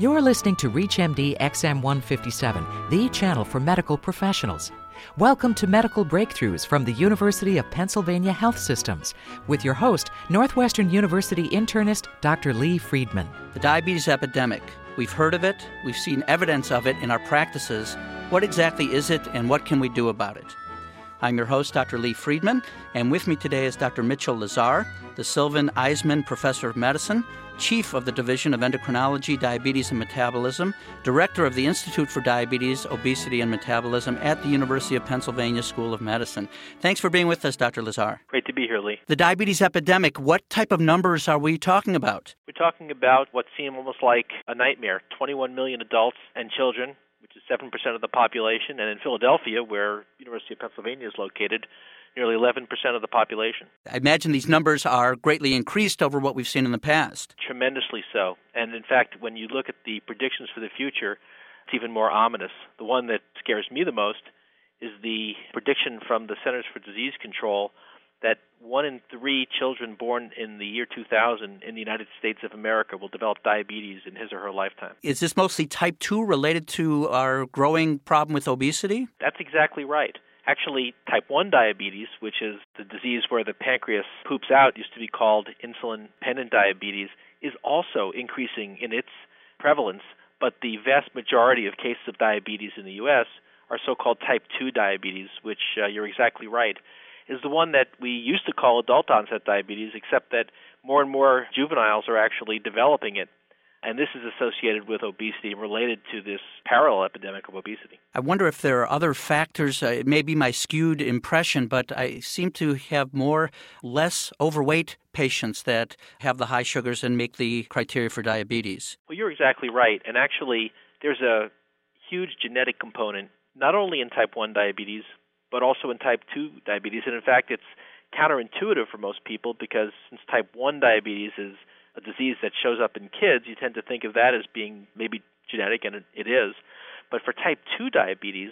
You're listening to ReachMD XM157, the channel for medical professionals. Welcome to Medical Breakthroughs from the University of Pennsylvania Health Systems with your host, Northwestern University internist Dr. Lee Friedman. The diabetes epidemic. We've heard of it, we've seen evidence of it in our practices. What exactly is it, and what can we do about it? I'm your host, Dr. Lee Friedman, and with me today is Dr. Mitchell Lazar, the Sylvan Eisman Professor of Medicine, Chief of the Division of Endocrinology, Diabetes and Metabolism, Director of the Institute for Diabetes, Obesity and Metabolism at the University of Pennsylvania School of Medicine. Thanks for being with us, Dr. Lazar. Great to be here, Lee. The diabetes epidemic, what type of numbers are we talking about? We're talking about what seemed almost like a nightmare 21 million adults and children which is 7% of the population, and in Philadelphia, where University of Pennsylvania is located, nearly 11% of the population. I imagine these numbers are greatly increased over what we've seen in the past. Tremendously so. And in fact, when you look at the predictions for the future, it's even more ominous. The one that scares me the most is the prediction from the Centers for Disease Control that one in three children born in the year 2000 in the United States of America will develop diabetes in his or her lifetime. Is this mostly type 2 related to our growing problem with obesity? That's exactly right. Actually, type 1 diabetes, which is the disease where the pancreas poops out, used to be called insulin dependent diabetes, is also increasing in its prevalence, but the vast majority of cases of diabetes in the U.S. are so called type 2 diabetes, which uh, you're exactly right is the one that we used to call adult onset diabetes, except that more and more juveniles are actually developing it. And this is associated with obesity and related to this parallel epidemic of obesity. I wonder if there are other factors. Uh, it may be my skewed impression, but I seem to have more less overweight patients that have the high sugars and make the criteria for diabetes. Well, you're exactly right. And actually, there's a huge genetic component, not only in type 1 diabetes, but also in type 2 diabetes. And in fact, it's counterintuitive for most people because since type 1 diabetes is a disease that shows up in kids, you tend to think of that as being maybe genetic, and it is. But for type 2 diabetes,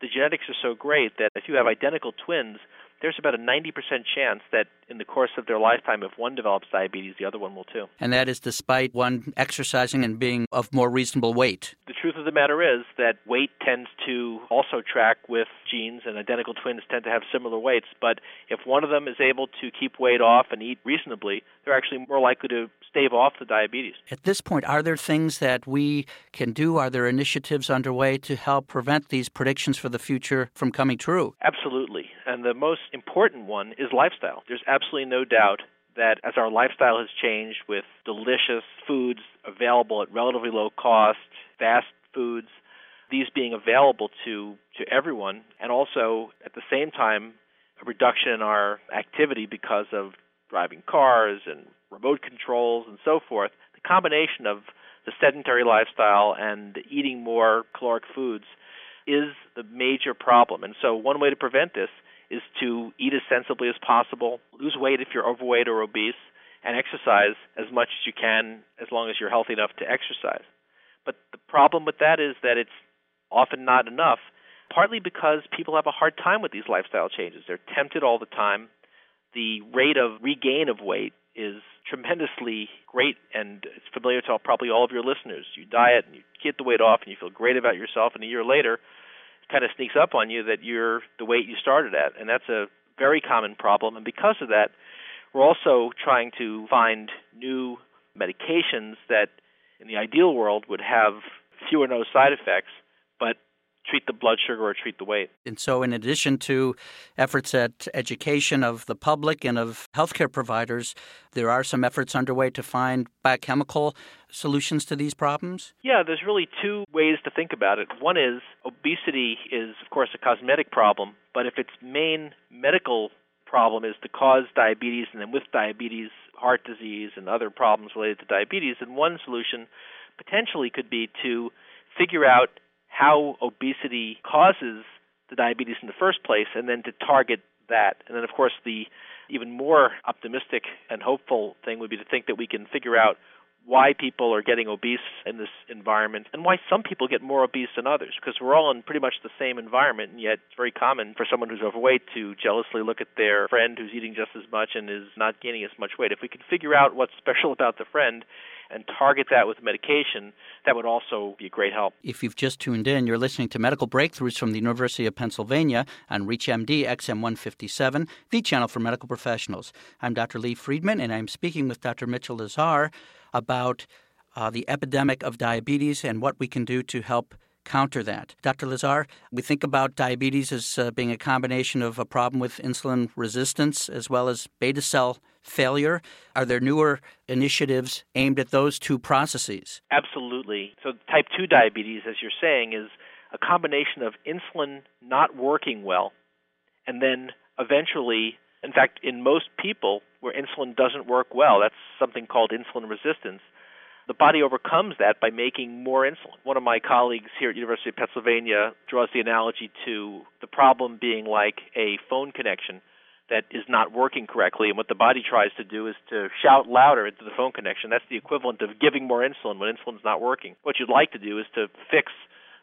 the genetics are so great that if you have identical twins, there's about a 90% chance that in the course of their lifetime, if one develops diabetes, the other one will too. And that is despite one exercising and being of more reasonable weight. The truth of the matter is that weight tends to also track with genes, and identical twins tend to have similar weights. But if one of them is able to keep weight off and eat reasonably, they're actually more likely to stave off the diabetes. At this point, are there things that we can do? Are there initiatives underway to help prevent these predictions for the future from coming true? Absolutely. And the most important one is lifestyle. There's absolutely no doubt that as our lifestyle has changed with delicious foods available at relatively low cost, fast foods, these being available to, to everyone, and also at the same time, a reduction in our activity because of driving cars and remote controls and so forth, the combination of the sedentary lifestyle and eating more caloric foods is the major problem. And so, one way to prevent this is to eat as sensibly as possible, lose weight if you're overweight or obese, and exercise as much as you can as long as you're healthy enough to exercise. But the problem with that is that it's often not enough, partly because people have a hard time with these lifestyle changes. They're tempted all the time. The rate of regain of weight is tremendously great and it's familiar to probably all of your listeners. You diet and you get the weight off and you feel great about yourself and a year later kind of sneaks up on you that you're the weight you started at, and that's a very common problem. And because of that, we're also trying to find new medications that, in the ideal world, would have few or no side effects, but treat the blood sugar or treat the weight. And so, in addition to efforts at education of the public and of healthcare providers, there are some efforts underway to find biochemical solutions to these problems? Yeah, there's really two ways to think about it. One is obesity is, of course, a cosmetic problem, but if its main medical problem is to cause diabetes and then with diabetes, heart disease and other problems related to diabetes, then one solution potentially could be to figure out how obesity causes the diabetes in the first place and then to target that. And then, of course, the even more optimistic and hopeful thing would be to think that we can figure out why people are getting obese in this environment and why some people get more obese than others because we're all in pretty much the same environment and yet it's very common for someone who's overweight to jealously look at their friend who's eating just as much and is not gaining as much weight if we could figure out what's special about the friend and target that with medication, that would also be a great help. If you've just tuned in, you're listening to Medical Breakthroughs from the University of Pennsylvania on ReachMD XM157, the channel for medical professionals. I'm Dr. Lee Friedman, and I'm speaking with Dr. Mitchell Lazar about uh, the epidemic of diabetes and what we can do to help counter that. Dr. Lazar, we think about diabetes as uh, being a combination of a problem with insulin resistance as well as beta cell failure. Are there newer initiatives aimed at those two processes? Absolutely. So, type 2 diabetes, as you're saying, is a combination of insulin not working well and then eventually, in fact, in most people where insulin doesn't work well, that's something called insulin resistance the body overcomes that by making more insulin. One of my colleagues here at University of Pennsylvania draws the analogy to the problem being like a phone connection that is not working correctly, and what the body tries to do is to shout louder into the phone connection. That's the equivalent of giving more insulin when insulin's not working. What you'd like to do is to fix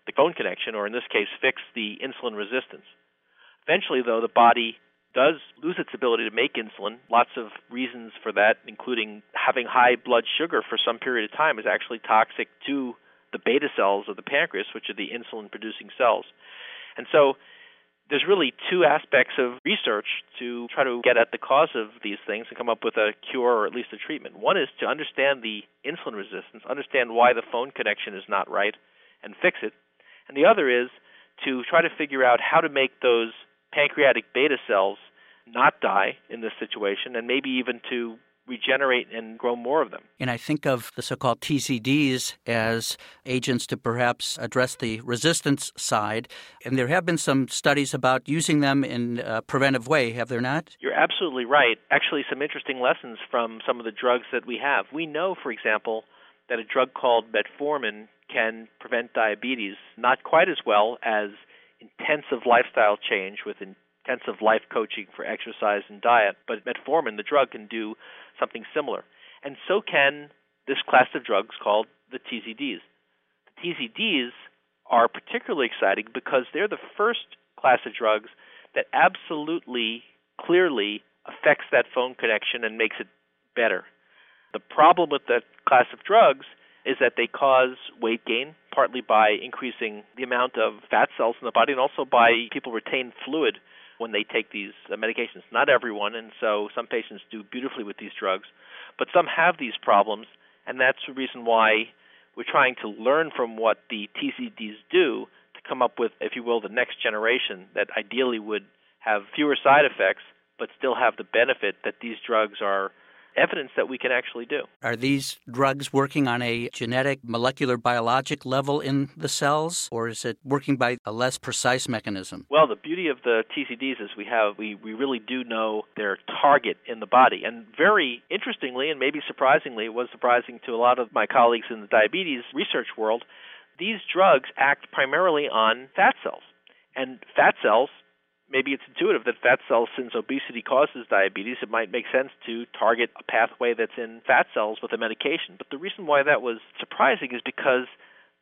the phone connection, or in this case, fix the insulin resistance. Eventually, though, the body does lose its ability to make insulin. Lots of reasons for that, including having high blood sugar for some period of time, is actually toxic to the beta cells of the pancreas, which are the insulin producing cells. And so there's really two aspects of research to try to get at the cause of these things and come up with a cure or at least a treatment. One is to understand the insulin resistance, understand why the phone connection is not right, and fix it. And the other is to try to figure out how to make those pancreatic beta cells not die in this situation and maybe even to regenerate and grow more of them. And I think of the so called TZDs as agents to perhaps address the resistance side. And there have been some studies about using them in a preventive way, have there not? You're absolutely right. Actually, some interesting lessons from some of the drugs that we have. We know, for example, that a drug called metformin can prevent diabetes not quite as well as intensive lifestyle change with intensive life coaching for exercise and diet. But metformin, the drug, can do something similar. And so can this class of drugs called the TZDs. The TZDs are particularly exciting because they're the first class of drugs that absolutely clearly affects that phone connection and makes it better. The problem with that class of drugs is that they cause weight gain, partly by increasing the amount of fat cells in the body and also by people retain fluid when they take these uh, medications. Not everyone, and so some patients do beautifully with these drugs, but some have these problems, and that's the reason why we're trying to learn from what the TZDs do to come up with, if you will, the next generation that ideally would have fewer side effects but still have the benefit that these drugs are evidence that we can actually do. Are these drugs working on a genetic, molecular, biologic level in the cells, or is it working by a less precise mechanism? Well, the beauty of the TZDs is we have we, we really do know their target in the body. And very interestingly, and maybe surprisingly, it was surprising to a lot of my colleagues in the diabetes research world, these drugs act primarily on fat cells. And fat cells maybe it's intuitive that fat cells, since obesity causes diabetes, it might make sense to target a pathway that's in fat cells with a medication. But the reason why that was surprising is because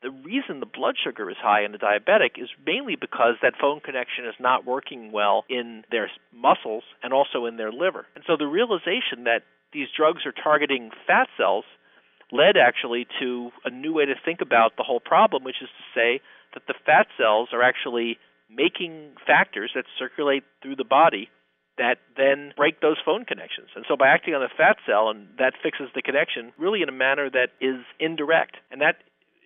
the reason the blood sugar is high in the diabetic is mainly because that phone connection is not working well in their muscles and also in their liver. And so the realization that these drugs are targeting fat cells led actually to a new way to think about the whole problem, which is to say that the fat cells are actually making factors that circulate through the body that then break those phone connections. And so by acting on the fat cell and that fixes the connection really in a manner that is indirect. And that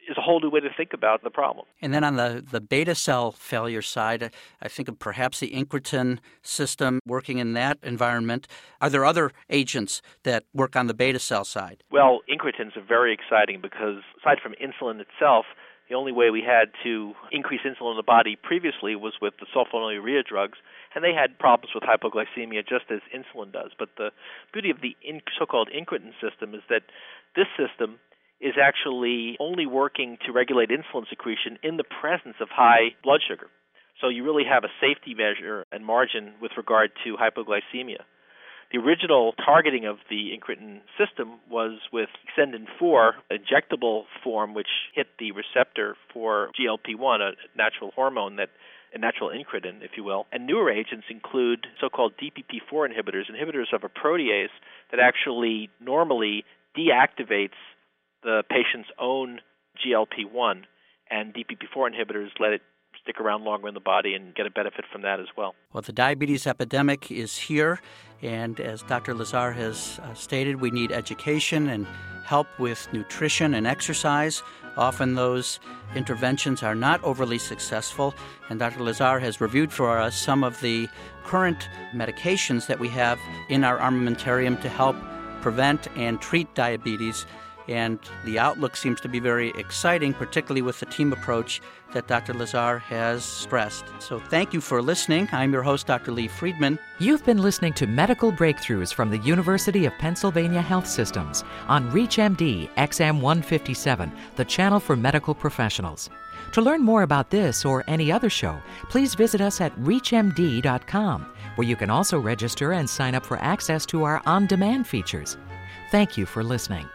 is a whole new way to think about the problem. And then on the, the beta cell failure side, I think of perhaps the incretin system working in that environment. Are there other agents that work on the beta cell side? Well, incretins are very exciting because aside from insulin itself, the only way we had to increase insulin in the body previously was with the sulfonylurea drugs, and they had problems with hypoglycemia just as insulin does. But the beauty of the so-called incretin system is that this system is actually only working to regulate insulin secretion in the presence of high blood sugar. So you really have a safety measure and margin with regard to hypoglycemia. The original targeting of the incretin system was with Exendin 4, injectable form, which hit the receptor for GLP-1, a natural hormone that a natural incretin, if you will. And newer agents include so-called DPP-4 inhibitors, inhibitors of a protease that actually normally deactivates the patient's own GLP 1, and DPP4 inhibitors let it stick around longer in the body and get a benefit from that as well. Well, the diabetes epidemic is here, and as Dr. Lazar has uh, stated, we need education and help with nutrition and exercise. Often those interventions are not overly successful, and Dr. Lazar has reviewed for us some of the current medications that we have in our armamentarium to help prevent and treat diabetes and the outlook seems to be very exciting, particularly with the team approach that Dr. Lazar has stressed. So thank you for listening. I'm your host, Dr. Lee Friedman. You've been listening to Medical Breakthroughs from the University of Pennsylvania Health Systems on ReachMD XM 157, the channel for medical professionals. To learn more about this or any other show, please visit us at ReachMD.com, where you can also register and sign up for access to our on demand features. Thank you for listening.